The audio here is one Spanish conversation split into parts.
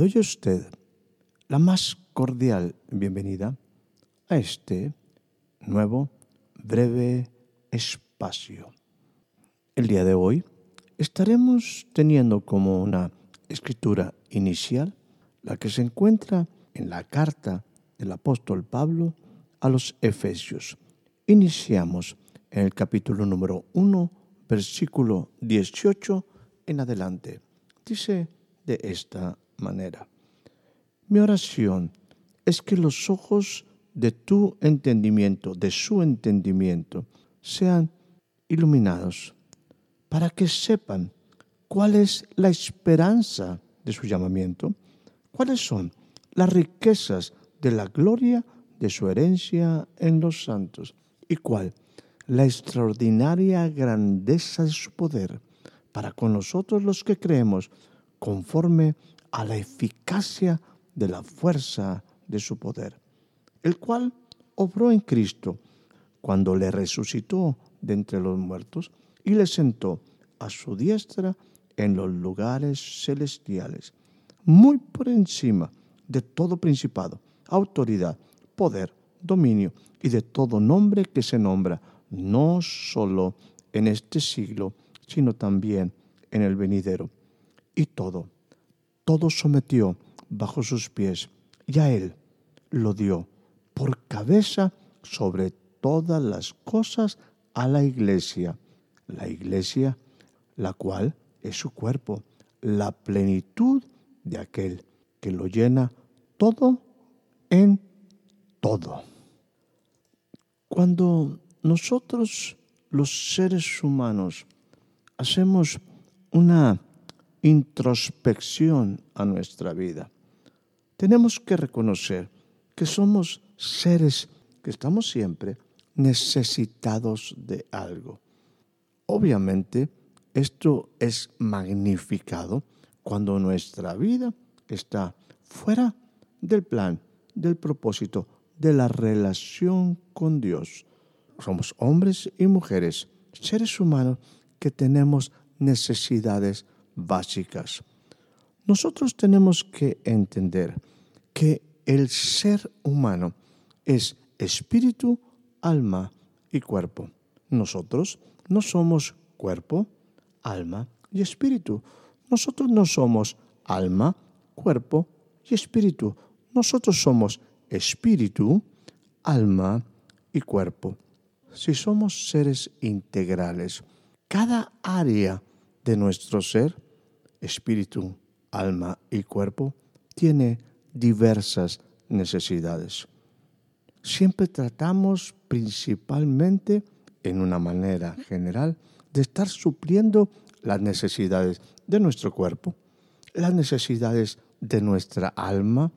Doy a usted la más cordial bienvenida a este nuevo breve espacio. El día de hoy estaremos teniendo como una escritura inicial la que se encuentra en la carta del apóstol Pablo a los Efesios. Iniciamos en el capítulo número 1, versículo 18 en adelante. Dice de esta manera. Mi oración es que los ojos de tu entendimiento, de su entendimiento, sean iluminados, para que sepan cuál es la esperanza de su llamamiento, cuáles son las riquezas de la gloria de su herencia en los santos y cuál la extraordinaria grandeza de su poder para con nosotros los que creemos conforme a la eficacia de la fuerza de su poder, el cual obró en Cristo cuando le resucitó de entre los muertos y le sentó a su diestra en los lugares celestiales, muy por encima de todo principado, autoridad, poder, dominio y de todo nombre que se nombra, no solo en este siglo, sino también en el venidero. Y todo todo sometió bajo sus pies y a él lo dio por cabeza sobre todas las cosas a la iglesia, la iglesia, la cual es su cuerpo, la plenitud de aquel que lo llena todo en todo. Cuando nosotros los seres humanos hacemos una introspección a nuestra vida. Tenemos que reconocer que somos seres que estamos siempre necesitados de algo. Obviamente, esto es magnificado cuando nuestra vida está fuera del plan, del propósito, de la relación con Dios. Somos hombres y mujeres, seres humanos que tenemos necesidades básicas. Nosotros tenemos que entender que el ser humano es espíritu, alma y cuerpo. Nosotros no somos cuerpo, alma y espíritu. Nosotros no somos alma, cuerpo y espíritu. Nosotros somos espíritu, alma y cuerpo. Si somos seres integrales, cada área de nuestro ser espíritu, alma y cuerpo, tiene diversas necesidades. Siempre tratamos principalmente, en una manera general, de estar supliendo las necesidades de nuestro cuerpo, las necesidades de nuestra alma,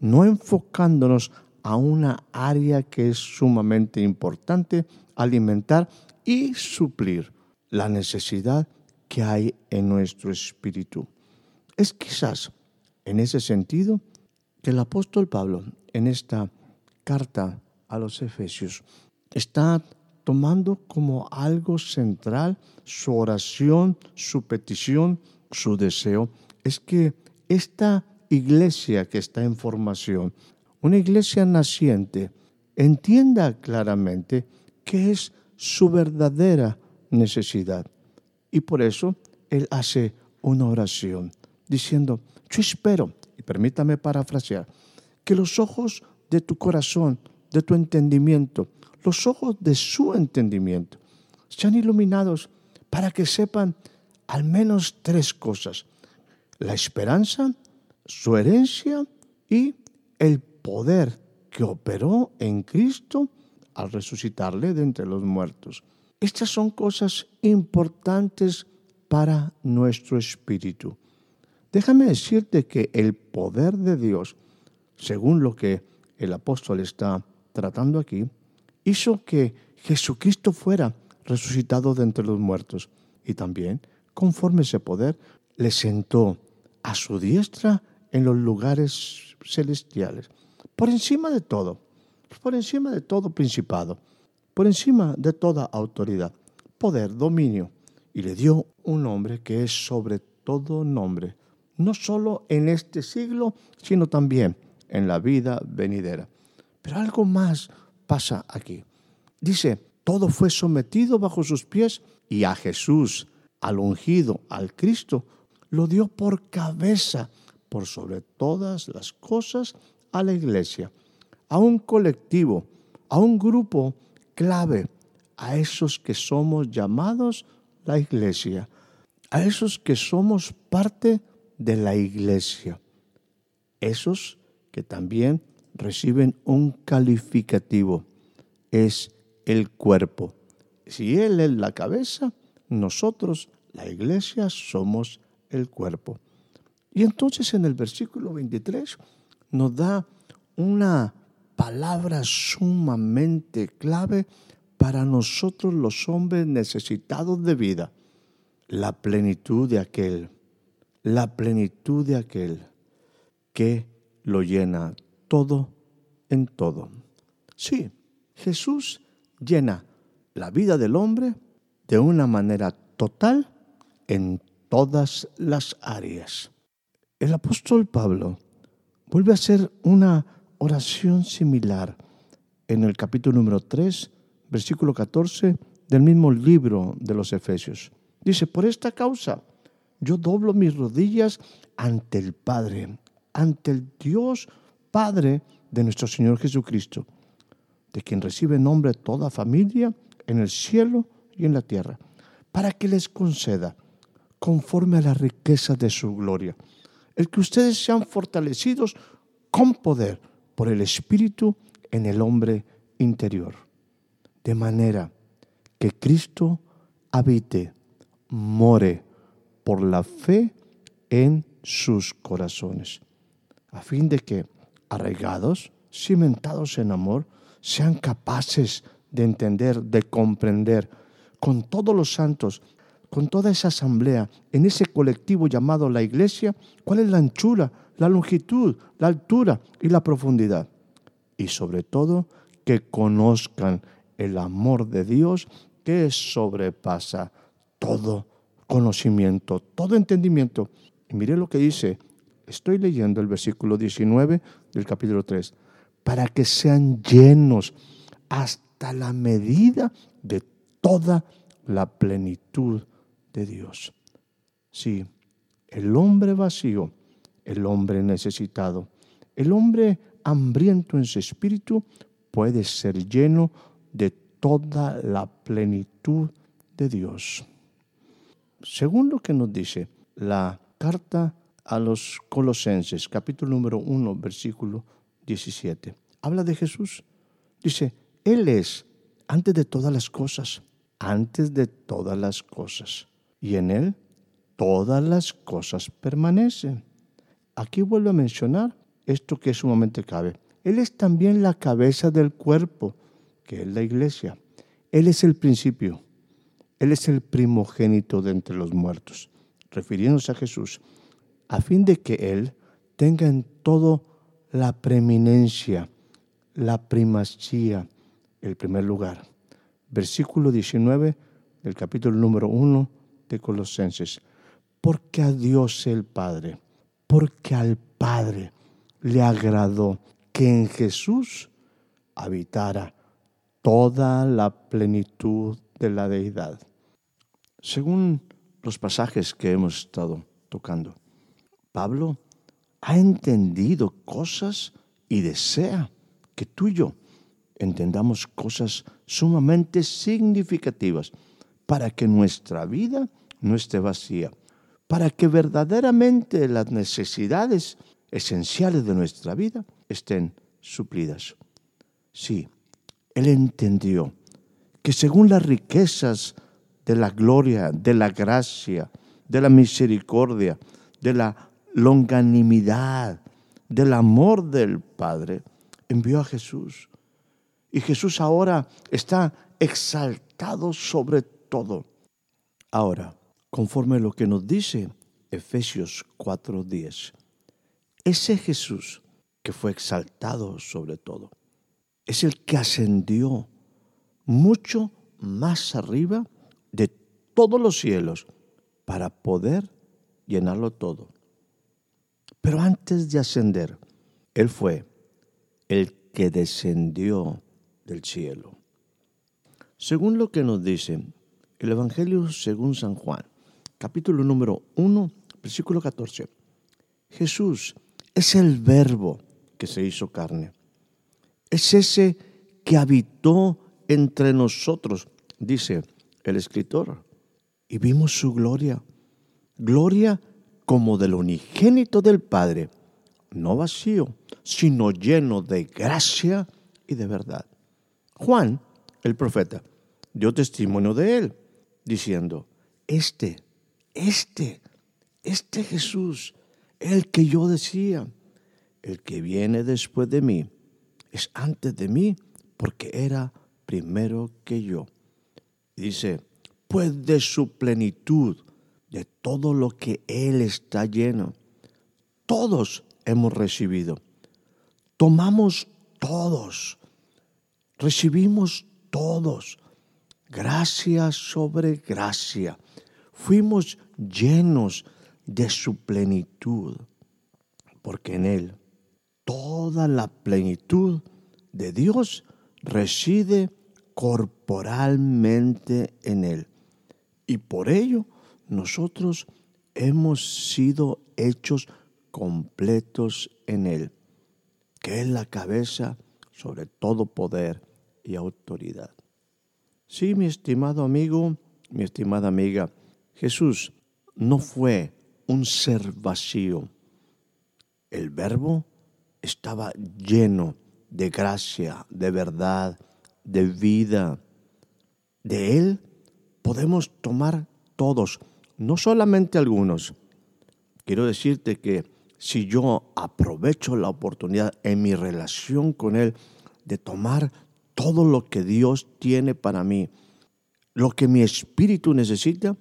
no enfocándonos a una área que es sumamente importante, alimentar y suplir la necesidad que hay en nuestro espíritu. Es quizás en ese sentido que el apóstol Pablo en esta carta a los Efesios está tomando como algo central su oración, su petición, su deseo, es que esta iglesia que está en formación, una iglesia naciente, entienda claramente qué es su verdadera necesidad. Y por eso él hace una oración diciendo, yo espero, y permítame parafrasear, que los ojos de tu corazón, de tu entendimiento, los ojos de su entendimiento, sean iluminados para que sepan al menos tres cosas. La esperanza, su herencia y el poder que operó en Cristo al resucitarle de entre los muertos. Estas son cosas importantes para nuestro espíritu. Déjame decirte que el poder de Dios, según lo que el apóstol está tratando aquí, hizo que Jesucristo fuera resucitado de entre los muertos y también, conforme ese poder, le sentó a su diestra en los lugares celestiales, por encima de todo, por encima de todo principado, por encima de toda autoridad, poder, dominio, y le dio un nombre que es sobre todo nombre, no solo en este siglo, sino también en la vida venidera. Pero algo más pasa aquí. Dice, todo fue sometido bajo sus pies y a Jesús, al ungido, al Cristo, lo dio por cabeza, por sobre todas las cosas, a la iglesia, a un colectivo, a un grupo clave, a esos que somos llamados la iglesia, a esos que somos parte de la iglesia, esos que también reciben un calificativo, es el cuerpo. Si Él es la cabeza, nosotros, la iglesia, somos el cuerpo. Y entonces en el versículo 23 nos da una palabra sumamente clave para nosotros los hombres necesitados de vida. La plenitud de aquel, la plenitud de aquel que lo llena todo en todo. Sí, Jesús llena la vida del hombre de una manera total en todas las áreas. El apóstol Pablo vuelve a hacer una oración similar en el capítulo número 3, versículo 14 del mismo libro de los Efesios. Dice, por esta causa yo doblo mis rodillas ante el Padre, ante el Dios Padre de nuestro Señor Jesucristo de quien recibe nombre toda familia en el cielo y en la tierra, para que les conceda, conforme a la riqueza de su gloria, el que ustedes sean fortalecidos con poder por el Espíritu en el hombre interior, de manera que Cristo habite, more por la fe en sus corazones, a fin de que, arraigados, cimentados en amor, sean capaces de entender, de comprender con todos los santos, con toda esa asamblea, en ese colectivo llamado la iglesia, cuál es la anchura, la longitud, la altura y la profundidad. Y sobre todo, que conozcan el amor de Dios que sobrepasa todo conocimiento, todo entendimiento. Y mire lo que dice, estoy leyendo el versículo 19 del capítulo 3 para que sean llenos hasta la medida de toda la plenitud de Dios. Sí, el hombre vacío, el hombre necesitado, el hombre hambriento en su espíritu puede ser lleno de toda la plenitud de Dios. Según lo que nos dice la carta a los Colosenses, capítulo número 1, versículo 17. Habla de Jesús. Dice, Él es antes de todas las cosas, antes de todas las cosas. Y en Él todas las cosas permanecen. Aquí vuelvo a mencionar esto que sumamente cabe. Él es también la cabeza del cuerpo, que es la iglesia. Él es el principio. Él es el primogénito de entre los muertos, refiriéndose a Jesús, a fin de que Él tenga en todo la preeminencia, la primacía, el primer lugar. Versículo 19 del capítulo número 1 de Colosenses. Porque a Dios el Padre, porque al Padre le agradó que en Jesús habitara toda la plenitud de la deidad. Según los pasajes que hemos estado tocando, Pablo ha entendido cosas y desea que tú y yo entendamos cosas sumamente significativas para que nuestra vida no esté vacía, para que verdaderamente las necesidades esenciales de nuestra vida estén suplidas. Sí, Él entendió que según las riquezas de la gloria, de la gracia, de la misericordia, de la longanimidad, del amor del Padre, envió a Jesús. Y Jesús ahora está exaltado sobre todo. Ahora, conforme a lo que nos dice Efesios 4:10, ese Jesús que fue exaltado sobre todo, es el que ascendió mucho más arriba de todos los cielos para poder llenarlo todo. Pero antes de ascender, Él fue el que descendió del cielo. Según lo que nos dice el Evangelio según San Juan, capítulo número 1, versículo 14, Jesús es el verbo que se hizo carne. Es ese que habitó entre nosotros, dice el escritor, y vimos su gloria, gloria como del unigénito del Padre, no vacío, sino lleno de gracia y de verdad. Juan, el profeta, dio testimonio de él, diciendo, este, este, este Jesús, el que yo decía, el que viene después de mí, es antes de mí porque era primero que yo. Dice, pues de su plenitud, de todo lo que Él está lleno, todos hemos recibido. Tomamos todos, recibimos todos, gracia sobre gracia. Fuimos llenos de su plenitud, porque en Él toda la plenitud de Dios reside corporalmente en Él. Y por ello nosotros hemos sido hechos completos en Él, que es la cabeza sobre todo poder y autoridad. Sí, mi estimado amigo, mi estimada amiga, Jesús no fue un ser vacío. El verbo estaba lleno de gracia, de verdad, de vida. De Él podemos tomar todos, no solamente algunos. Quiero decirte que si yo aprovecho la oportunidad en mi relación con Él de tomar todo lo que Dios tiene para mí, lo que mi espíritu necesita,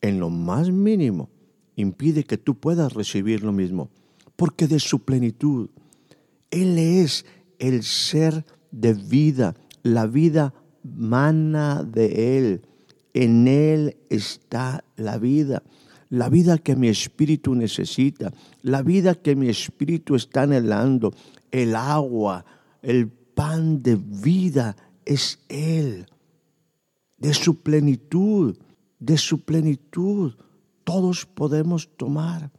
en lo más mínimo, impide que tú puedas recibir lo mismo porque de su plenitud. Él es el ser de vida, la vida mana de Él. En Él está la vida, la vida que mi espíritu necesita, la vida que mi espíritu está anhelando, el agua, el pan de vida es Él. De su plenitud, de su plenitud, todos podemos tomar.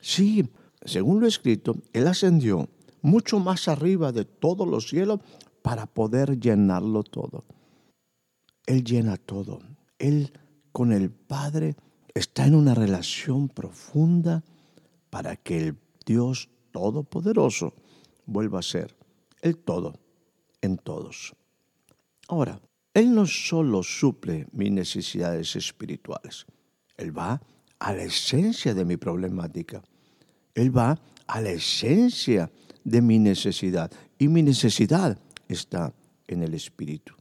Sí, según lo escrito, Él ascendió mucho más arriba de todos los cielos para poder llenarlo todo. Él llena todo. Él con el Padre está en una relación profunda para que el Dios Todopoderoso vuelva a ser el todo en todos. Ahora, Él no solo suple mis necesidades espirituales, Él va a la esencia de mi problemática. Él va a la esencia de mi necesidad. Y mi necesidad está en el Espíritu.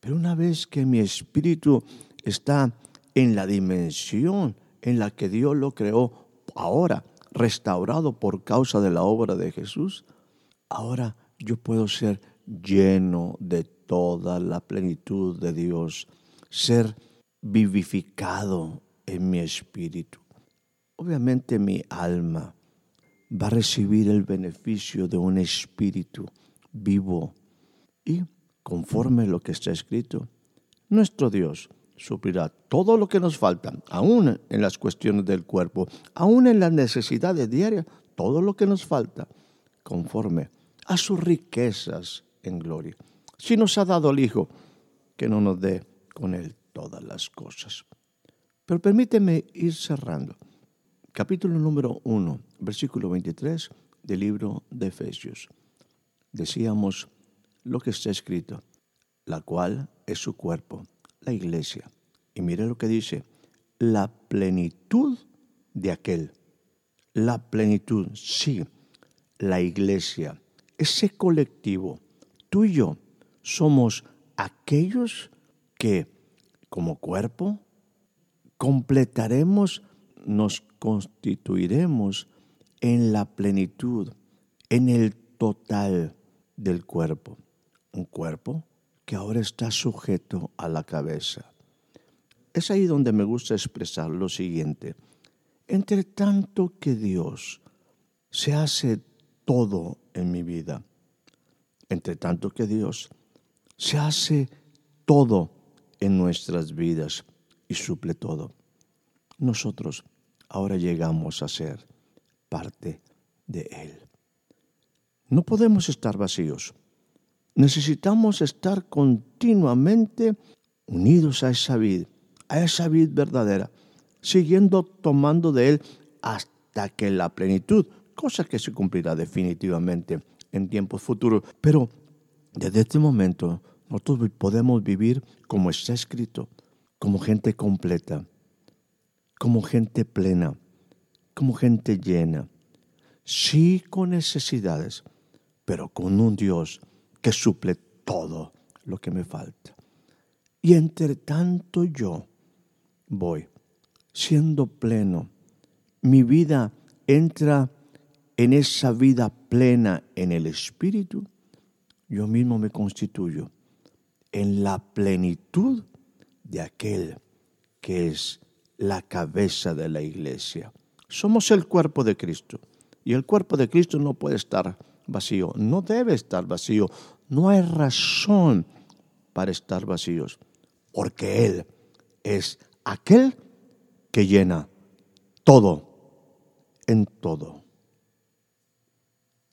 Pero una vez que mi Espíritu está en la dimensión en la que Dios lo creó ahora, restaurado por causa de la obra de Jesús, ahora yo puedo ser lleno de toda la plenitud de Dios, ser vivificado en mi espíritu. Obviamente mi alma va a recibir el beneficio de un espíritu vivo y conforme lo que está escrito, nuestro Dios suplirá todo lo que nos falta, aún en las cuestiones del cuerpo, aún en las necesidades diarias, todo lo que nos falta, conforme a sus riquezas en gloria. Si nos ha dado el Hijo, que no nos dé con Él todas las cosas. Pero permíteme ir cerrando capítulo número 1, versículo 23 del libro de Efesios. Decíamos, lo que está escrito, la cual es su cuerpo, la iglesia. Y mire lo que dice, la plenitud de aquel. La plenitud, sí, la iglesia, ese colectivo, tú y yo, somos aquellos que como cuerpo completaremos, nos constituiremos en la plenitud, en el total del cuerpo. Un cuerpo que ahora está sujeto a la cabeza. Es ahí donde me gusta expresar lo siguiente. Entre tanto que Dios se hace todo en mi vida, entre tanto que Dios se hace todo en nuestras vidas y suple todo. Nosotros ahora llegamos a ser parte de Él. No podemos estar vacíos. Necesitamos estar continuamente unidos a esa vid, a esa vid verdadera, siguiendo tomando de Él hasta que la plenitud, cosa que se cumplirá definitivamente en tiempos futuros, pero desde este momento nosotros podemos vivir como está escrito, como gente completa, como gente plena, como gente llena, sí con necesidades, pero con un Dios que suple todo lo que me falta. Y entre tanto yo voy siendo pleno, mi vida entra en esa vida plena en el Espíritu, yo mismo me constituyo en la plenitud de aquel que es la cabeza de la iglesia. Somos el cuerpo de Cristo y el cuerpo de Cristo no puede estar vacío, no debe estar vacío, no hay razón para estar vacíos, porque Él es aquel que llena todo en todo.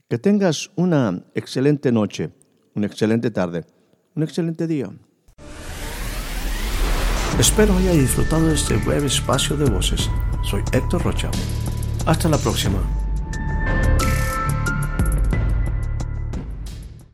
Que tengas una excelente noche, una excelente tarde un excelente día. Espero haya disfrutado de este breve espacio de voces. Soy Héctor Rocha. Hasta la próxima.